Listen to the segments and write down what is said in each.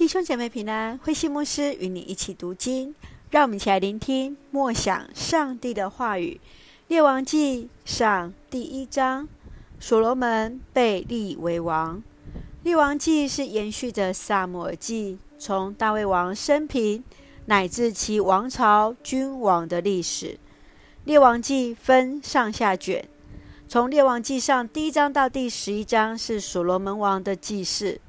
弟兄姐妹平安，慧馨牧师与你一起读经，让我们一起来聆听默想上帝的话语。列王记上第一章，所罗门被立为王。列王记是延续着撒母耳记，从大卫王生平乃至其王朝君王的历史。列王记分上下卷，从列王记上第一章到第十一章是所罗门王的记事。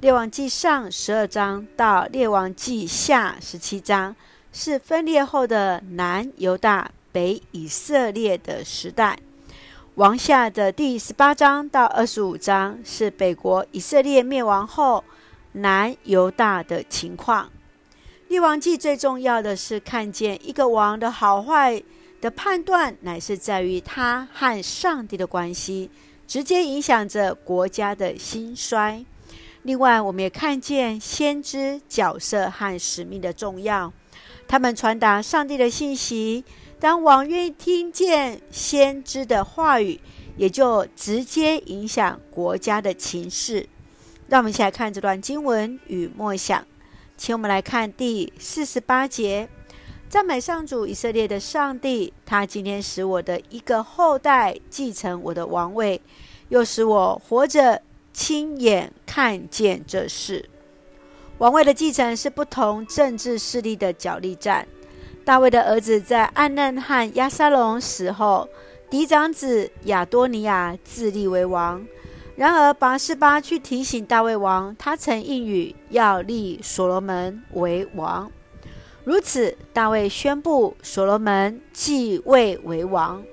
列王记上十二章到列王记下十七章是分裂后的南犹大、北以色列的时代。王下的第十八章到二十五章是北国以色列灭亡后南犹大的情况。列王记最重要的是看见一个王的好坏的判断，乃是在于他和上帝的关系，直接影响着国家的兴衰。另外，我们也看见先知角色和使命的重要。他们传达上帝的信息。当王愿意听见先知的话语，也就直接影响国家的情势。让我们一起来看这段经文与默想。请我们来看第四十八节：赞美上主以色列的上帝，他今天使我的一个后代继承我的王位，又使我活着。亲眼看见这事，王位的继承是不同政治势力的角力战。大卫的儿子在暗嫩和亚沙龙死后，嫡长子亚多尼亚自立为王。然而拔示巴去提醒大卫王，他曾应允要立所罗门为王。如此，大卫宣布所罗门继位为王。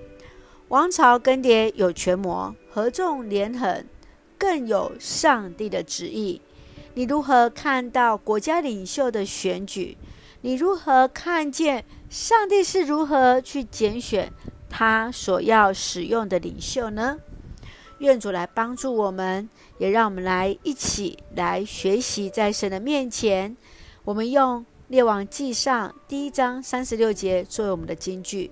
王朝更迭有权谋，合纵连横。更有上帝的旨意。你如何看到国家领袖的选举？你如何看见上帝是如何去拣选他所要使用的领袖呢？愿主来帮助我们，也让我们来一起来学习，在神的面前，我们用列王记上第一章三十六节作为我们的金句。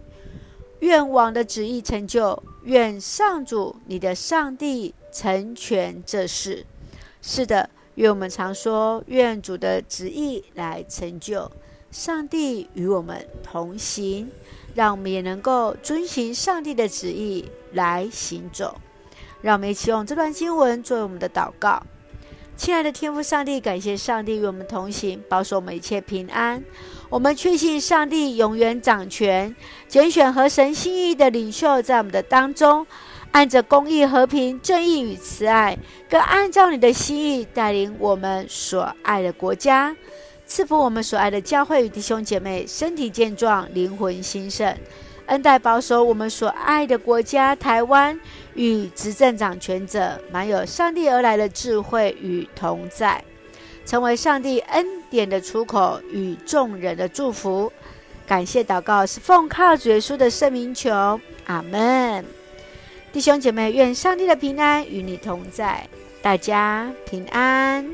愿王的旨意成就，愿上主你的上帝。成全这事，是的，愿我们常说，愿主的旨意来成就。上帝与我们同行，让我们也能够遵循上帝的旨意来行走。让我们一起用这段经文作为我们的祷告。亲爱的天父上帝，感谢上帝与我们同行，保守我们一切平安。我们确信上帝永远掌权，拣选合神心意的领袖在我们的当中。按着公义、和平、正义与慈爱，更按照你的心意带领我们所爱的国家，赐福我们所爱的教会与弟兄姐妹身体健壮、灵魂兴盛，恩待保守我们所爱的国家台湾与执政掌权者满有上帝而来的智慧与同在，成为上帝恩典的出口与众人的祝福。感谢祷告是奉靠主耶稣的圣名求，阿门。弟兄姐妹，愿上帝的平安与你同在，大家平安。